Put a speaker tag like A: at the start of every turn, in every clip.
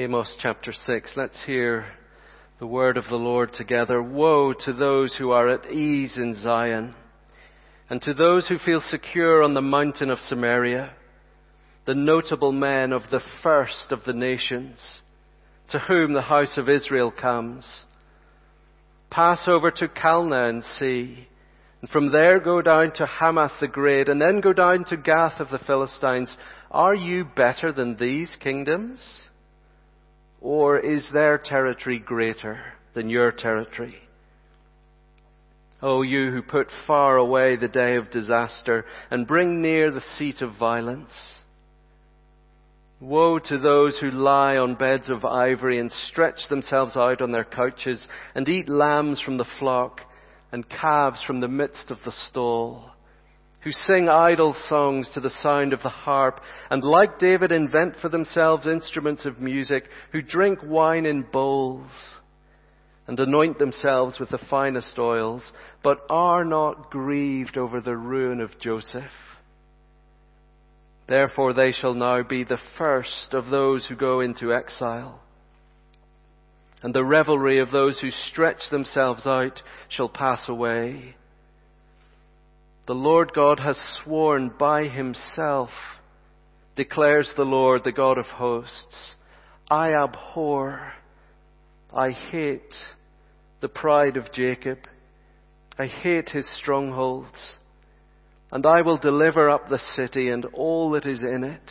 A: Amos chapter 6. Let's hear the word of the Lord together. Woe to those who are at ease in Zion, and to those who feel secure on the mountain of Samaria, the notable men of the first of the nations, to whom the house of Israel comes. Pass over to Calneh and see, and from there go down to Hamath the Great, and then go down to Gath of the Philistines. Are you better than these kingdoms? Or is their territory greater than your territory? O oh, you who put far away the day of disaster and bring near the seat of violence. Woe to those who lie on beds of ivory and stretch themselves out on their couches and eat lambs from the flock and calves from the midst of the stall who sing idle songs to the sound of the harp, and like David invent for themselves instruments of music, who drink wine in bowls, and anoint themselves with the finest oils, but are not grieved over the ruin of Joseph. Therefore they shall now be the first of those who go into exile. And the revelry of those who stretch themselves out shall pass away. The Lord God has sworn by himself, declares the Lord, the God of hosts. I abhor, I hate the pride of Jacob. I hate his strongholds. And I will deliver up the city and all that is in it.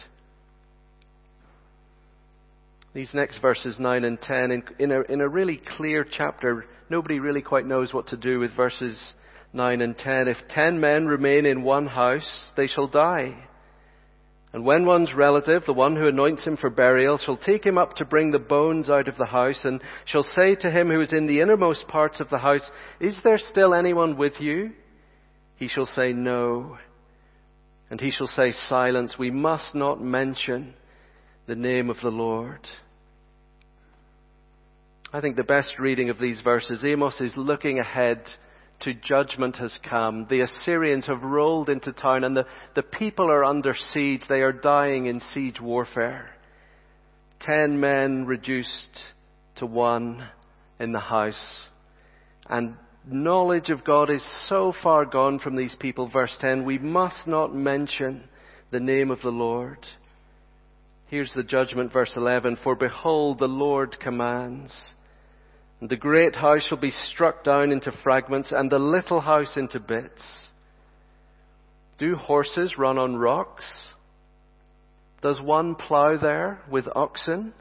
A: These next verses 9 and 10, in, in, a, in a really clear chapter, nobody really quite knows what to do with verses 9 and 10. If ten men remain in one house, they shall die. And when one's relative, the one who anoints him for burial, shall take him up to bring the bones out of the house, and shall say to him who is in the innermost parts of the house, Is there still anyone with you? He shall say, No. And he shall say, Silence, we must not mention the name of the Lord. I think the best reading of these verses, Amos is looking ahead to judgment has come. The Assyrians have rolled into town and the, the people are under siege. They are dying in siege warfare. Ten men reduced to one in the house. And knowledge of God is so far gone from these people. Verse 10, we must not mention the name of the Lord. Here's the judgment, verse 11. For behold, the Lord commands and the great house shall be struck down into fragments, and the little house into bits. Do horses run on rocks? Does one plough there with oxen?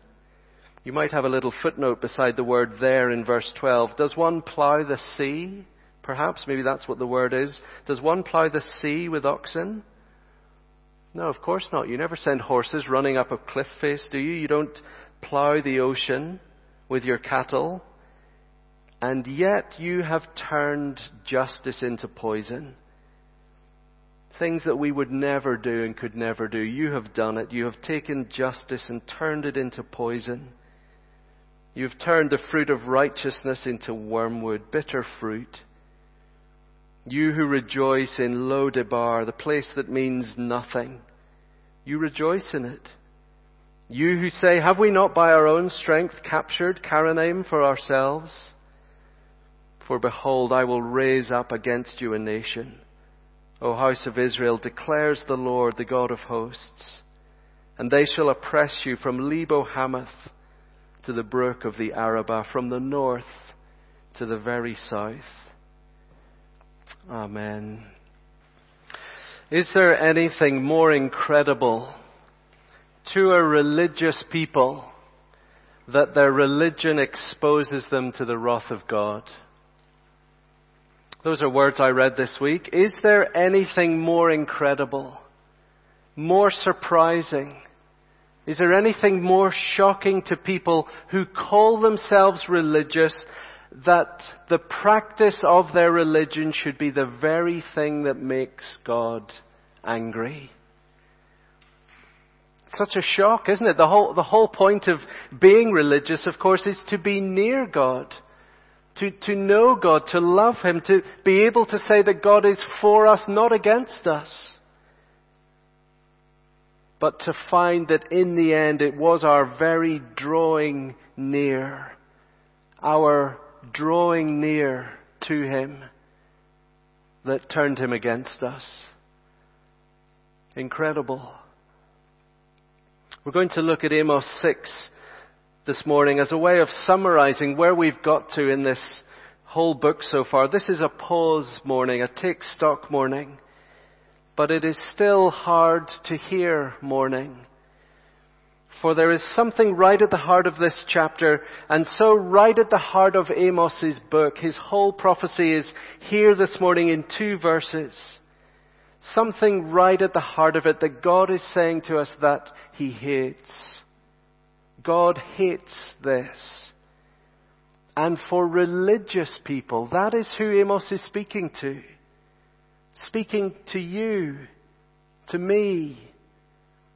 A: You might have a little footnote beside the word there in verse 12. Does one plough the sea? Perhaps, maybe that's what the word is. Does one plough the sea with oxen? No, of course not. You never send horses running up a cliff face, do you? You don't plough the ocean with your cattle. And yet you have turned justice into poison. Things that we would never do and could never do. You have done it. You have taken justice and turned it into poison. You've turned the fruit of righteousness into wormwood, bitter fruit. You who rejoice in Lo-debar, the place that means nothing, you rejoice in it. You who say, Have we not by our own strength captured Karnaim for ourselves? For behold, I will raise up against you a nation. O house of Israel, declares the Lord, the God of hosts. And they shall oppress you from Lebo Hamath to the brook of the Arabah, from the north to the very south. Amen. Is there anything more incredible to a religious people that their religion exposes them to the wrath of God? Those are words I read this week. Is there anything more incredible, more surprising Is there anything more shocking to people who call themselves religious that the practice of their religion should be the very thing that makes God angry? Such a shock, isn't it? The whole, the whole point of being religious, of course, is to be near God. To, to know God, to love Him, to be able to say that God is for us, not against us but to find that in the end it was our very drawing near, our drawing near to Him that turned Him against us. Incredible. We're going to look at Amos 6 this morning as a way of summarizing where we've got to in this whole book so far. This is a pause morning, a take stock morning but it is still hard to hear morning. For there is something right at the heart of this chapter, and so right at the heart of Amos's book. His whole prophecy is here this morning in two verses. Something right at the heart of it that God is saying to us that He hates. God hates this. And for religious people, that is who Amos is speaking to speaking to you, to me.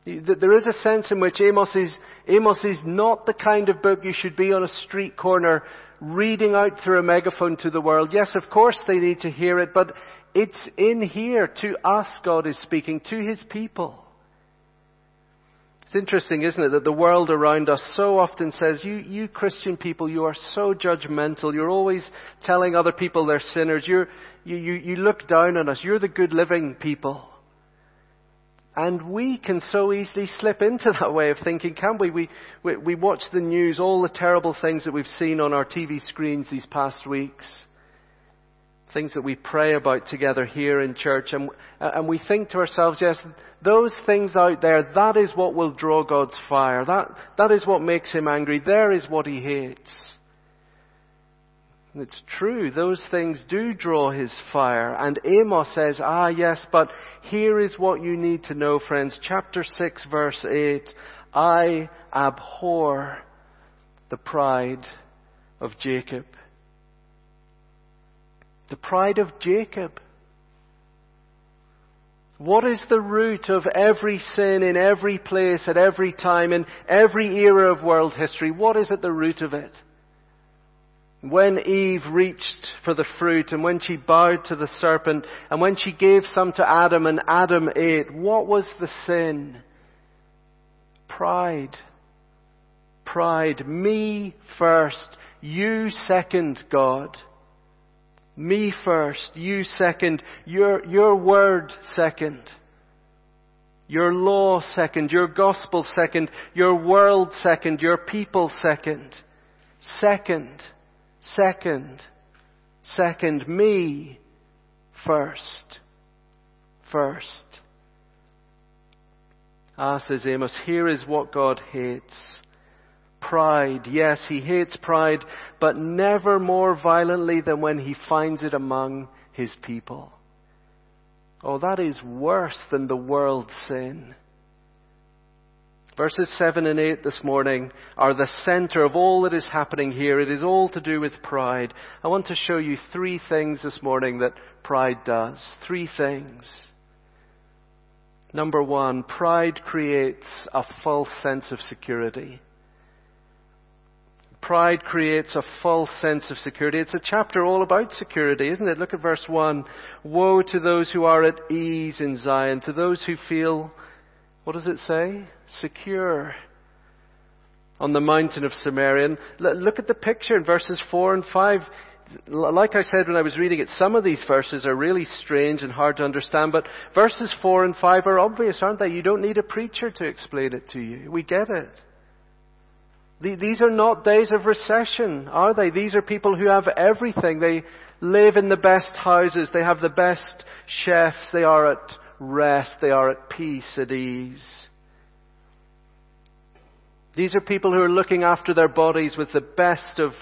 A: There is a sense in which Amos is, Amos is not the kind of book you should be on a street corner reading out through a megaphone to the world. Yes, of course they need to hear it, but it's in here to us God is speaking, to His people. It's interesting, isn't it, that the world around us so often says, you, you Christian people, you are so judgmental. You're always telling other people they're sinners. You're, you, you, you look down on us. You're the good living people. And we can so easily slip into that way of thinking, can't we? We, we? we watch the news, all the terrible things that we've seen on our TV screens these past weeks things that we pray about together here in church, and, and we think to ourselves, yes, those things out there, that is what will draw God's fire. That, that is what makes Him angry. There is what He hates. It's true, those things do draw His fire. And Amos says, ah, yes, but here is what you need to know, friends. Chapter 6, verse 8. I abhor the pride of Jacob the pride of Jacob. What is the root of every sin in every place, at every time, in every era of world history? What is at the root of it? When Eve reached for the fruit and when she bowed to the serpent and when she gave some to Adam and Adam ate, what was the sin? Pride. Pride. Me first. You second, God. Me first, you second, your, your word second, your law second, your gospel second, your world second, your people second. Second, second, second, me first, first. Ah, says Amos, here is what God hates pride. Yes, he hates pride, but never more violently than when he finds it among his people. Oh, that is worse than the world's sin. Verses 7 and 8 this morning are the center of all that is happening here. It is all to do with pride. I want to show you three things this morning that pride does. Three things. Number one, pride creates a false sense of security. Pride creates a false sense of security. It's a chapter all about security, isn't it? Look at verse 1. Woe to those who are at ease in Zion, to those who feel, what does it say? Secure on the mountain of Samaria. Look at the picture in verses 4 and 5. Like I said when I was reading it, some of these verses are really strange and hard to understand, but verses 4 and 5 are obvious, aren't they? You don't need a preacher to explain it to you. We get it. These are not days of recession, are they? These are people who have everything. They live in the best houses. They have the best chefs. They are at rest. They are at peace, at ease. These are people who are looking after their bodies with the best of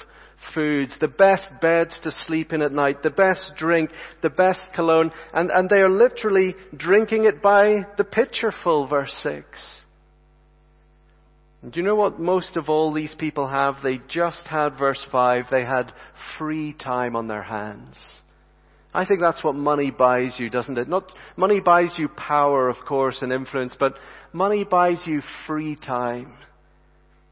A: foods, the best beds to sleep in at night, the best drink, the best cologne, and, and they are literally drinking it by the pitcherful, verse 6. Do you know what most of all these people have? They just had verse 5. They had free time on their hands. I think that's what money buys you, doesn't it? Not, money buys you power, of course, and influence, but money buys you free time.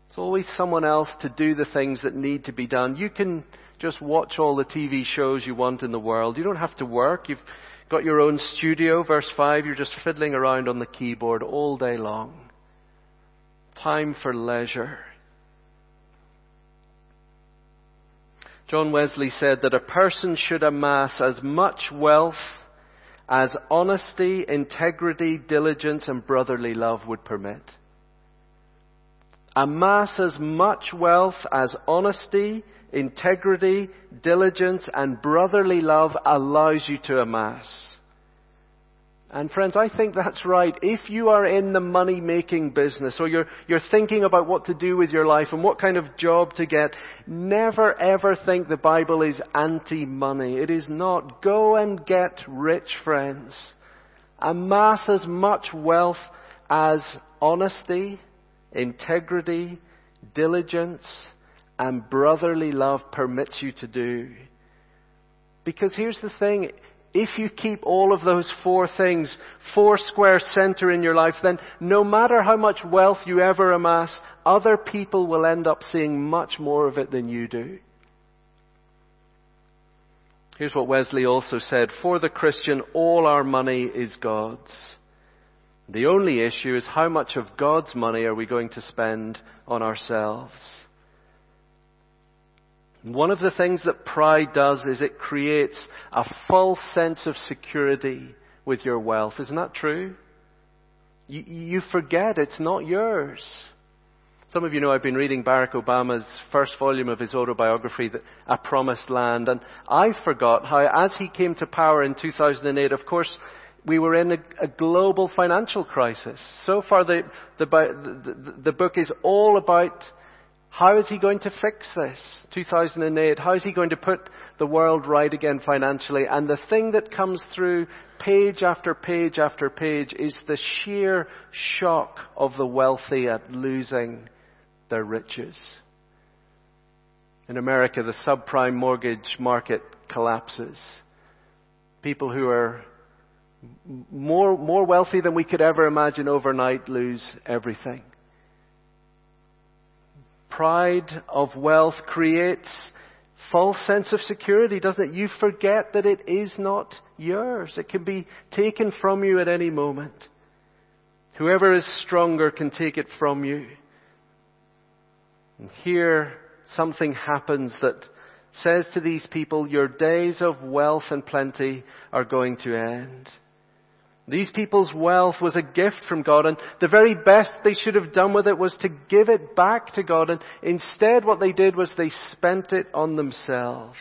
A: It's always someone else to do the things that need to be done. You can just watch all the TV shows you want in the world. You don't have to work. You've got your own studio. Verse 5, you're just fiddling around on the keyboard all day long. Time for leisure. John Wesley said that a person should amass as much wealth as honesty, integrity, diligence, and brotherly love would permit. Amass as much wealth as honesty, integrity, diligence, and brotherly love allows you to amass. And friends, I think that's right. If you are in the money making business or you're, you're thinking about what to do with your life and what kind of job to get, never ever think the Bible is anti-money. It is not. Go and get rich, friends. Amass as much wealth as honesty, integrity, diligence, and brotherly love permits you to do. Because here's the thing, if you keep all of those four things, four square center in your life, then no matter how much wealth you ever amass, other people will end up seeing much more of it than you do. Here's what Wesley also said. For the Christian, all our money is God's. The only issue is how much of God's money are we going to spend on ourselves? One of the things that pride does is it creates a false sense of security with your wealth. Isn't that true? You, you, forget it's not yours. Some of you know I've been reading Barack Obama's first volume of his autobiography, A Promised Land, and I forgot how as he came to power in 2008, of course, we were in a, a global financial crisis. So far the, the, the, the book is all about how is he going to fix this? 2008. How is he going to put the world right again financially? And the thing that comes through page after page after page is the sheer shock of the wealthy at losing their riches. In America, the subprime mortgage market collapses. People who are more, more wealthy than we could ever imagine overnight lose everything pride of wealth creates false sense of security, doesn't it? You forget that it is not yours. It can be taken from you at any moment. Whoever is stronger can take it from you. And here something happens that says to these people, your days of wealth and plenty are going to end. These people's wealth was a gift from God and the very best they should have done with it was to give it back to God and instead what they did was they spent it on themselves.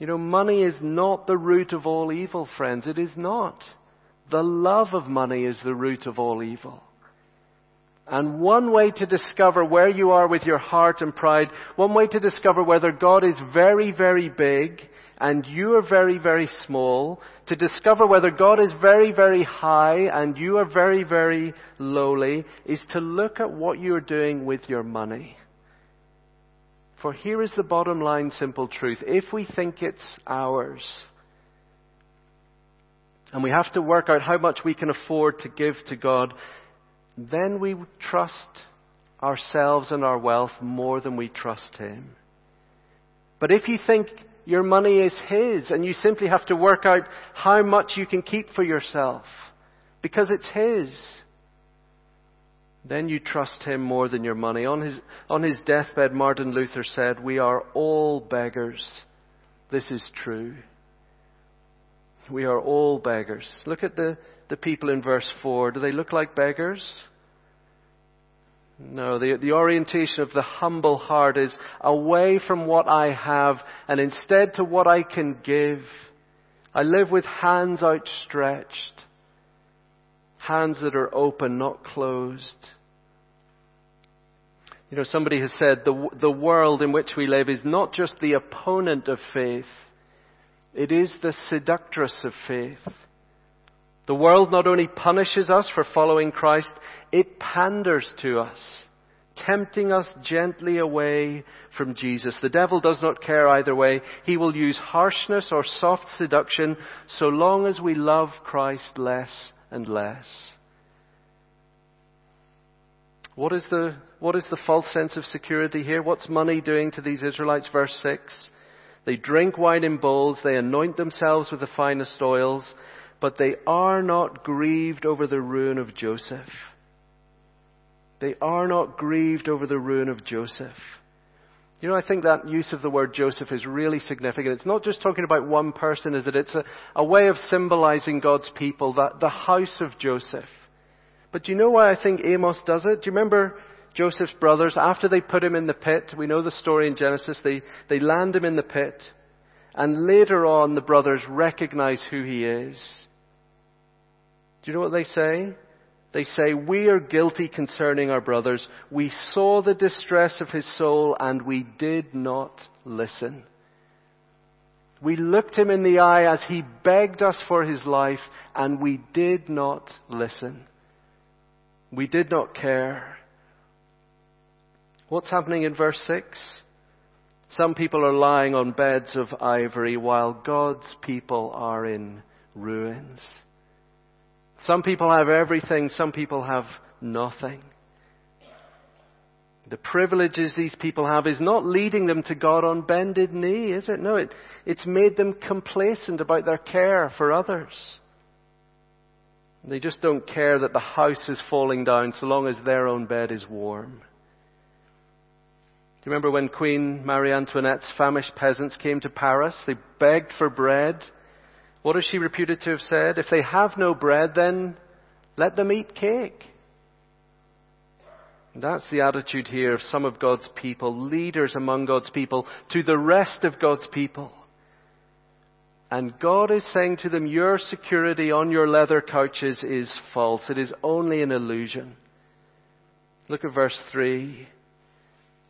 A: You know, money is not the root of all evil, friends. It is not. The love of money is the root of all evil. And one way to discover where you are with your heart and pride, one way to discover whether God is very, very big and you are very, very small, to discover whether God is very, very high and you are very, very lowly, is to look at what you are doing with your money. For here is the bottom line simple truth. If we think it's ours, and we have to work out how much we can afford to give to God, then we trust ourselves and our wealth more than we trust Him. But if you think your money is His and you simply have to work out how much you can keep for yourself because it's His. Then you trust Him more than your money. On his, on his deathbed, Martin Luther said, We are all beggars. This is true. We are all beggars. Look at the, the people in verse 4. Do they look like beggars? No, the, the orientation of the humble heart is away from what I have and instead to what I can give. I live with hands outstretched, hands that are open, not closed. You know, somebody has said the, the world in which we live is not just the opponent of faith, it is the seductress of faith. The world not only punishes us for following Christ, it panders to us, tempting us gently away from Jesus. The devil does not care either way. He will use harshness or soft seduction so long as we love Christ less and less. What is the, what is the false sense of security here? What's money doing to these Israelites? Verse 6. They drink wine in bowls, they anoint themselves with the finest oils, but they are not grieved over the ruin of Joseph. They are not grieved over the ruin of Joseph. You know, I think that use of the word Joseph is really significant. It's not just talking about one person, is that it's a, a way of symbolizing God's people, that the house of Joseph. But do you know why I think Amos does it? Do you remember Joseph's brothers, after they put him in the pit, we know the story in Genesis, they, they land him in the pit, and later on the brothers recognize who he is. Do you know what they say? They say, We are guilty concerning our brothers. We saw the distress of his soul and we did not listen. We looked him in the eye as he begged us for his life and we did not listen. We did not care. What's happening in verse 6? Some people are lying on beds of ivory while God's people are in ruins. Some people have everything, some people have nothing. The privileges these people have is not leading them to God on bended knee, is it? No, it, it's made them complacent about their care for others. They just don't care that the house is falling down so long as their own bed is warm. Do you remember when Queen Marie Antoinette's famished peasants came to Paris? They begged for bread. What is she reputed to have said? If they have no bread, then let them eat cake. That's the attitude here of some of God's people, leaders among God's people, to the rest of God's people. And God is saying to them, Your security on your leather couches is false. It is only an illusion. Look at verse 3.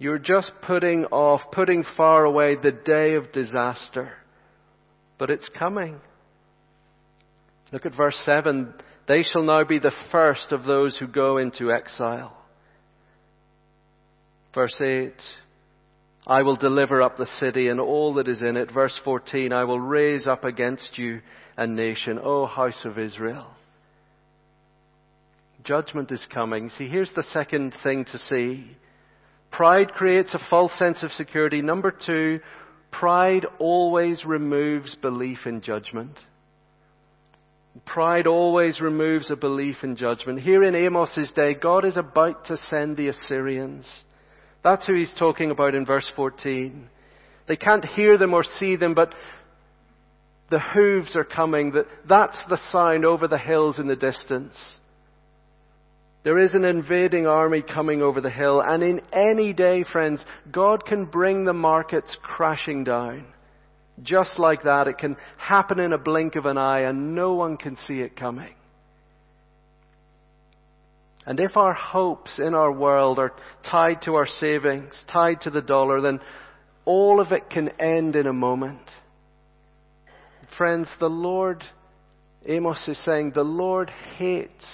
A: You're just putting off, putting far away the day of disaster. But it's coming. Look at verse 7. They shall now be the first of those who go into exile. Verse 8. I will deliver up the city and all that is in it. Verse 14. I will raise up against you a nation, O house of Israel. Judgment is coming. See, here's the second thing to see. Pride creates a false sense of security. Number two, pride always removes belief in judgment. Pride always removes a belief in judgment. Here in Amos's day, God is about to send the Assyrians. That's who he's talking about in verse 14. They can't hear them or see them, but the hooves are coming. That's the sign over the hills in the distance. There is an invading army coming over the hill, and in any day, friends, God can bring the markets crashing down. Just like that, it can happen in a blink of an eye and no one can see it coming. And if our hopes in our world are tied to our savings, tied to the dollar, then all of it can end in a moment. Friends, the Lord, Amos is saying, the Lord hates,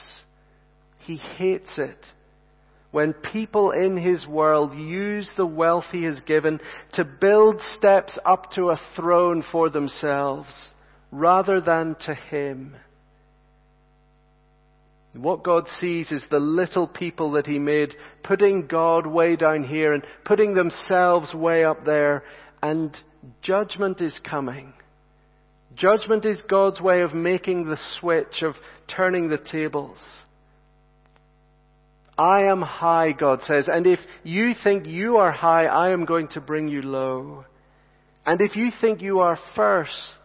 A: He hates it when people in his world use the wealth he has given to build steps up to a throne for themselves rather than to him. What God sees is the little people that He made, putting God way down here and putting themselves way up there, and judgment is coming. Judgment is God's way of making the switch, of turning the tables. I am high, God says, and if you think you are high, I am going to bring you low. And if you think you are first,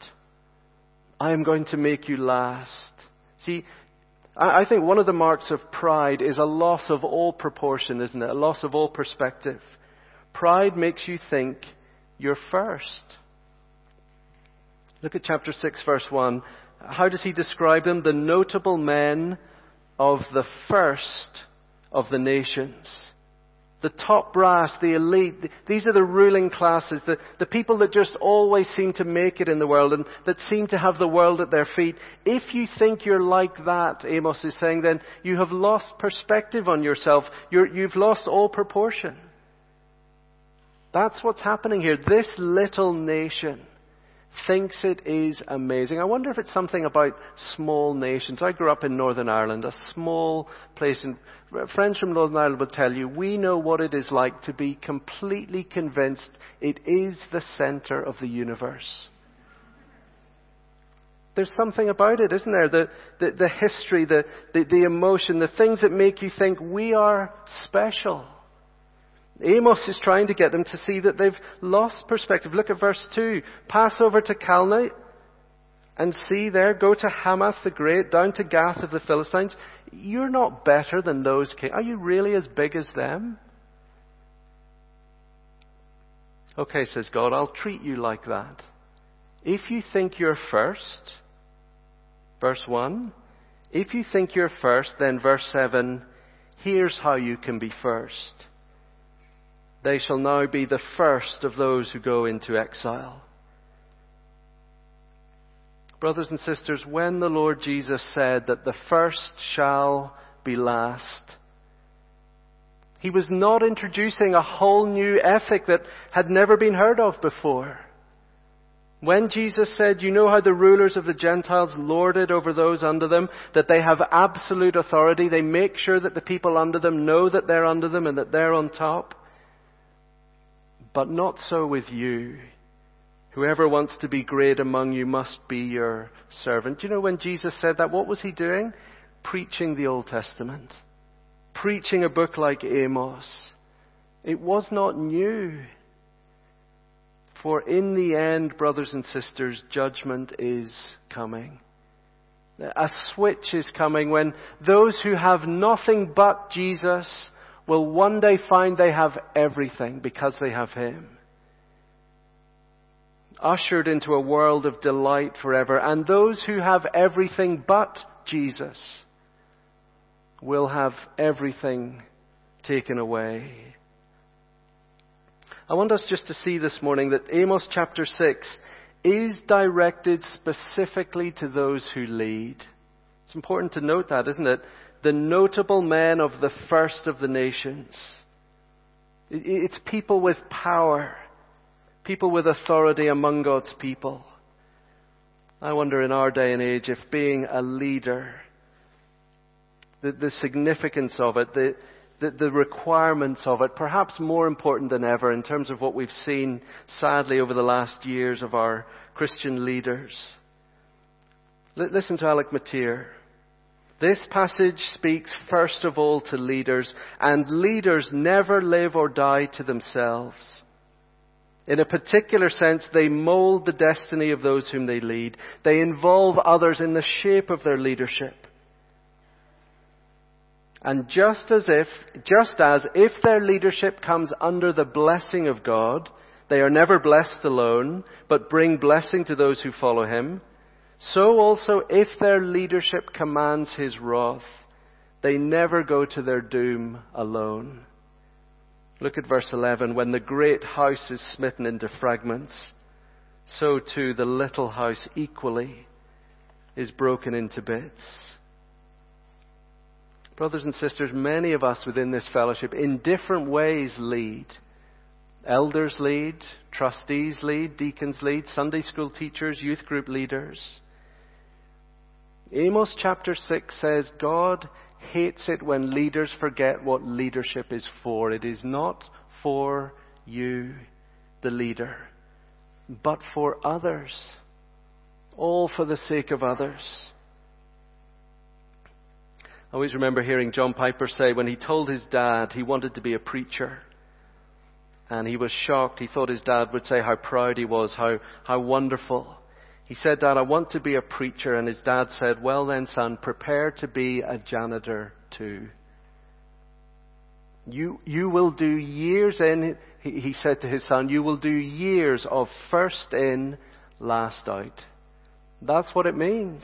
A: I am going to make you last. See, I think one of the marks of pride is a loss of all proportion, isn't it? A loss of all perspective. Pride makes you think you're first. Look at chapter 6, verse 1. How does he describe them? The notable men of the first of the nations. The top brass, the elite, these are the ruling classes, the, the people that just always seem to make it in the world and that seem to have the world at their feet. If you think you're like that, Amos is saying, then you have lost perspective on yourself. You're, you've lost all proportion. That's what's happening here. This little nation thinks it is amazing. I wonder if it's something about small nations. I grew up in Northern Ireland, a small place, friends from Northern Ireland will tell you we know what it is like to be completely convinced it is the center of the universe. There's something about it, isn't there? The, the, the history, the, the, the emotion, the things that make you think we are special. Amos is trying to get them to see that they've lost perspective. Look at verse 2. Pass over to Calneh and see there, go to Hamath the Great, down to Gath of the Philistines. You're not better than those kings. Are you really as big as them? Okay, says God, I'll treat you like that. If you think you're first, verse 1, if you think you're first, then verse 7, here's how you can be first. They shall now be the first of those who go into exile. Brothers and sisters, when the Lord Jesus said that the first shall be last, he was not introducing a whole new ethic that had never been heard of before. When Jesus said, You know how the rulers of the Gentiles lord it over those under them, that they have absolute authority, they make sure that the people under them know that they're under them and that they're on top. But not so with you. Whoever wants to be great among you must be your servant. Do you know when Jesus said that, what was he doing? Preaching the Old Testament. Preaching a book like Amos. It was not new. For in the end, brothers and sisters, judgment is coming. A switch is coming when those who have nothing but Jesus will one day find they have everything because they have Him. Ushered into a world of delight forever. And those who have everything but Jesus will have everything taken away. I want us just to see this morning that Amos chapter 6 is directed specifically to those who lead. It's important to note that, isn't it? The notable men of the first of the nations. It's people with power, people with authority among God's people. I wonder in our day and age if being a leader, the, the significance of it, the, the, the, requirements of it, perhaps more important than ever in terms of what we've seen sadly over the last years of our Christian leaders. L- listen to Alec Motyer. This passage speaks first of all to leaders, and leaders never live or die to themselves. In a particular sense, they mold the destiny of those whom they lead. They involve others in the shape of their leadership. And just as if, just as if their leadership comes under the blessing of God, they are never blessed alone, but bring blessing to those who follow Him. So also, if their leadership commands his wrath, they never go to their doom alone. Look at verse 11. When the great house is smitten into fragments, so too the little house equally is broken into bits. Brothers and sisters, many of us within this fellowship in different ways lead. Elders lead, trustees lead, deacons lead, Sunday school teachers, youth group leaders. Amos chapter 6 says God hates it when leaders forget what leadership is for. It is not for you, the leader, but for others. All for the sake of others. I always remember hearing John Piper say when he told his dad he wanted to be a preacher. And he was shocked. He thought his dad would say how proud he was, how, how wonderful. He said, Dad, I want to be a preacher. And his dad said, Well then, son, prepare to be a janitor too. You, you will do years in, he, he said to his son, you will do years of first in, last out. That's what it means.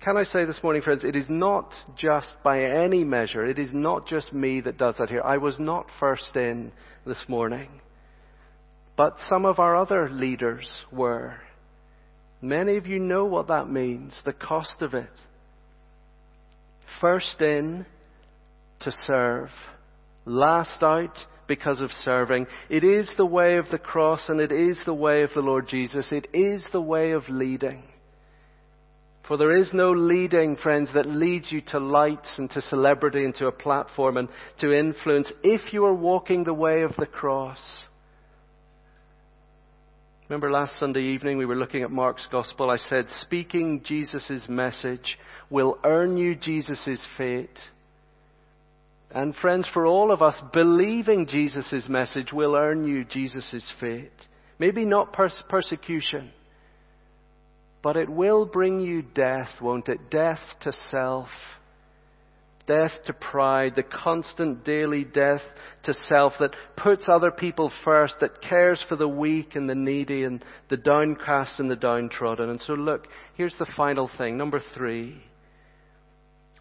A: Can I say this morning, friends, it is not just by any measure, it is not just me that does that here. I was not first in this morning, but some of our other leaders were. Many of you know what that means, the cost of it. First in to serve, last out because of serving. It is the way of the cross and it is the way of the Lord Jesus. It is the way of leading. For there is no leading, friends, that leads you to lights and to celebrity and to a platform and to influence if you are walking the way of the cross. Remember last Sunday evening we were looking at Mark's Gospel. I said, speaking Jesus' message will earn you Jesus' fate. And friends, for all of us, believing Jesus' message will earn you Jesus' fate. Maybe not pers- persecution, but it will bring you death, won't it? Death to self. Death to pride, the constant daily death to self that puts other people first, that cares for the weak and the needy and the downcast and the downtrodden. And so look, here's the final thing. Number three.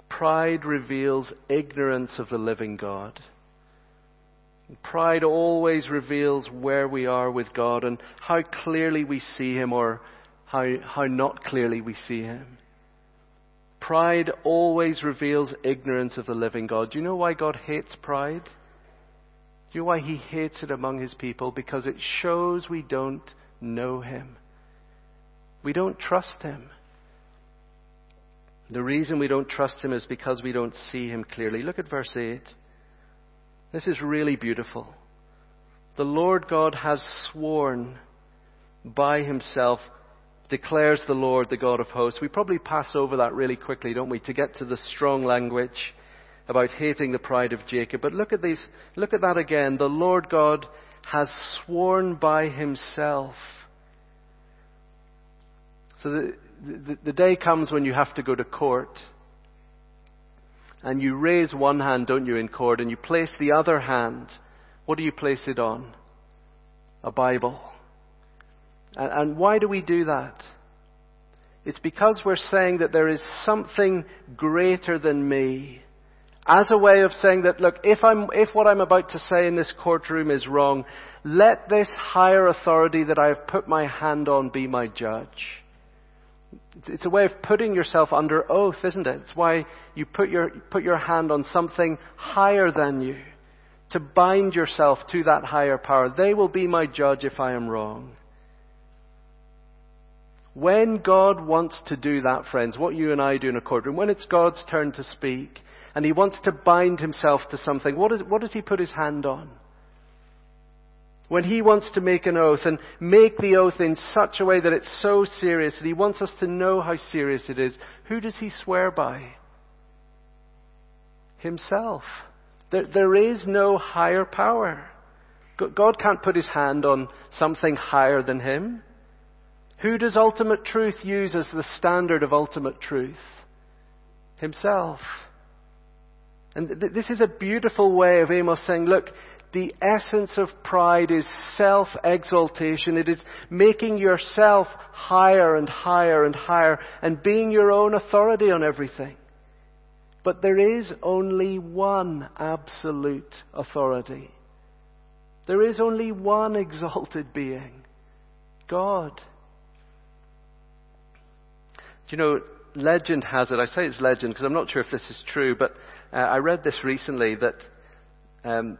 A: Pride reveals ignorance of the living God. Pride always reveals where we are with God and how clearly we see Him or how, how not clearly we see Him. Pride always reveals ignorance of the living God. Do you know why God hates pride? Do you know why He hates it among His people? Because it shows we don't know Him. We don't trust Him. The reason we don't trust Him is because we don't see Him clearly. Look at verse 8. This is really beautiful. The Lord God has sworn by Himself declares the Lord, the God of hosts. We probably pass over that really quickly, don't we, to get to the strong language about hating the pride of Jacob. But look at these, look at that again. The Lord God has sworn by himself. So the, the, the day comes when you have to go to court. And you raise one hand, don't you, in court, and you place the other hand. What do you place it on? A Bible. And, and why do we do that? It's because we're saying that there is something greater than me. As a way of saying that, look, if, if what I'm about to say in this courtroom is wrong, let this higher authority that I have put my hand on be my judge. It's a way of putting yourself under oath, isn't it? It's why you put your, put your hand on something higher than you to bind yourself to that higher power. They will be my judge if I am wrong. When God wants to do that, friends, what you and I do in a courtroom, when it's God's turn to speak, and He wants to bind Himself to something, what, is, what does He put His hand on? When He wants to make an oath and make the oath in such a way that it's so serious that He wants us to know how serious it is, who does He swear by? Himself. There, there is no higher power. God can't put His hand on something higher than Him. Who does ultimate truth use as the standard of ultimate truth? Himself. And th- this is a beautiful way of Amos saying, look, the essence of pride is self exaltation. It is making yourself higher and higher and higher and being your own authority on everything. But there is only one absolute authority. There is only one exalted being God. You know, legend has it, I say it's legend because I'm not sure if this is true, but uh, I read this recently that um,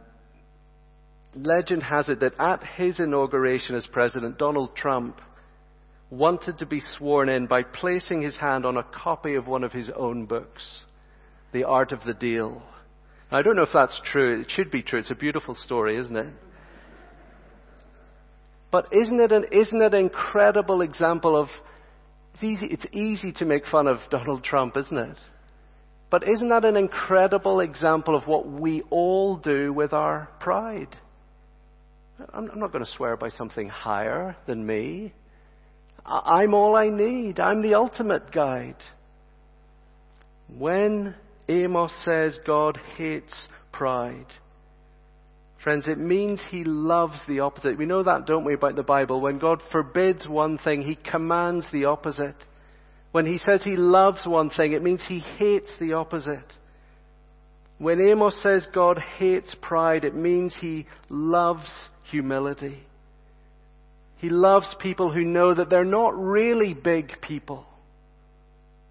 A: legend has it that at his inauguration as president, Donald Trump wanted to be sworn in by placing his hand on a copy of one of his own books, The Art of the Deal. Now, I don't know if that's true. It should be true. It's a beautiful story, isn't it? But isn't it an, isn't it an incredible example of it's easy, it's easy to make fun of Donald Trump, isn't it? But isn't that an incredible example of what we all do with our pride? I'm, I'm not going to swear by something higher than me. I'm all I need. I'm the ultimate guide. When Amos says God hates pride, Friends, it means he loves the opposite. We know that, don't we, about the Bible? When God forbids one thing, he commands the opposite. When he says he loves one thing, it means he hates the opposite. When Amos says God hates pride, it means he loves humility. He loves people who know that they're not really big people.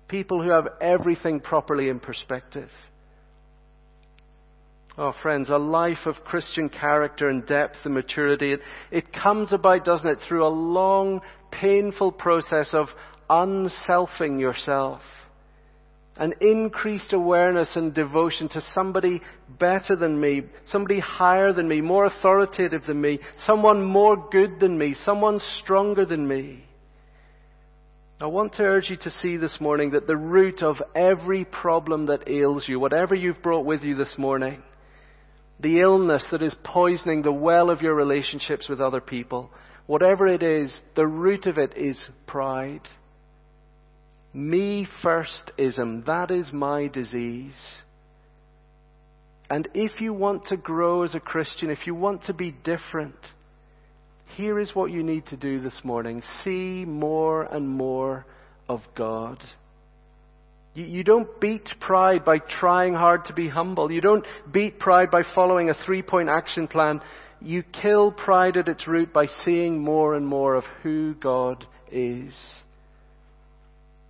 A: People who have everything properly in perspective. Oh, friends, a life of Christian character and depth and maturity, it, it comes about, doesn't it, through a long, painful process of unselfing yourself. An increased awareness and devotion to somebody better than me, somebody higher than me, more authoritative than me, someone more good than me, someone stronger than me. I want to urge you to see this morning that the root of every problem that ails you, whatever you've brought with you this morning, the illness that is poisoning the well of your relationships with other people, whatever it is, the root of it is pride. Me firstism, that is my disease. And if you want to grow as a Christian, if you want to be different, here is what you need to do this morning. See more and more of God. You, you don't beat pride by trying hard to be humble. You don't beat pride by following a three point action plan. You kill pride at its root by seeing more and more of who God is.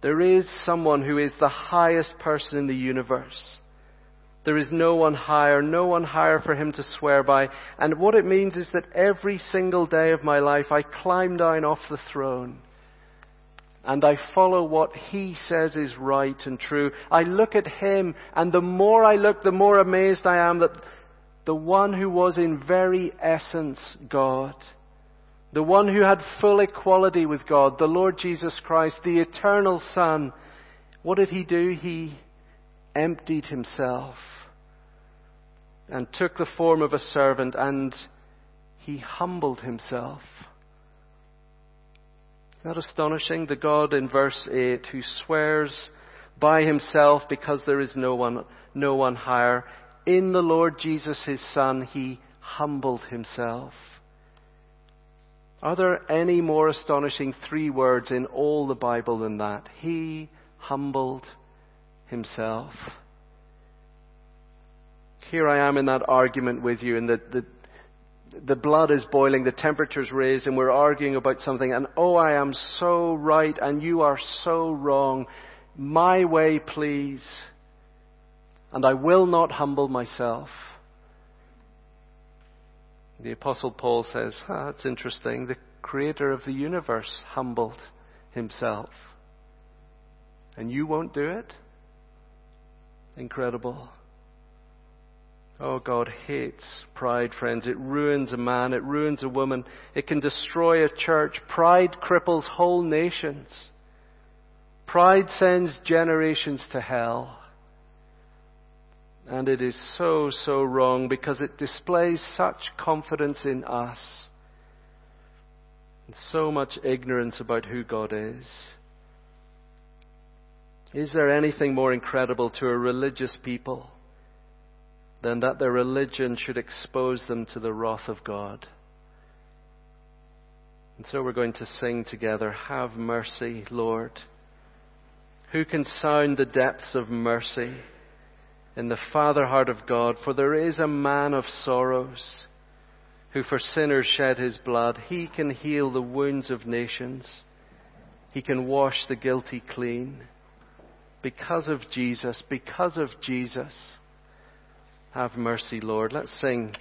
A: There is someone who is the highest person in the universe. There is no one higher, no one higher for him to swear by. And what it means is that every single day of my life I climb down off the throne and I follow what he says is right and true. I look at him and the more I look, the more amazed I am that the one who was in very essence God the one who had full equality with God, the Lord Jesus Christ, the eternal Son, what did he do? He emptied himself and took the form of a servant and he humbled himself. That astonishing? The God in verse 8 who swears by himself because there is no one, no one higher. In the Lord Jesus, his Son, he humbled himself. Are there any more astonishing three words in all the Bible than that? He humbled himself. Here I am in that argument with you, and the, the, the blood is boiling, the temperature's raised, and we're arguing about something, and oh, I am so right, and you are so wrong. My way, please. And I will not humble myself. The Apostle Paul says, that's interesting. The creator of the universe humbled himself. And you won't do it? Incredible. Oh, God hates pride, friends. It ruins a man. It ruins a woman. It can destroy a church. Pride cripples whole nations. Pride sends generations to hell. And it is so, so wrong because it displays such confidence in us and so much ignorance about who God is. Is there anything more incredible to a religious people than that their religion should expose them to the wrath of God? And so we're going to sing together, Have mercy, Lord. Who can sound the depths of mercy? in the Father heart of God, for there is a man of sorrows who for sinners shed his blood. He can heal the wounds of nations. He can wash the guilty clean. Because of Jesus, because of Jesus, have mercy, Lord. Let's sing.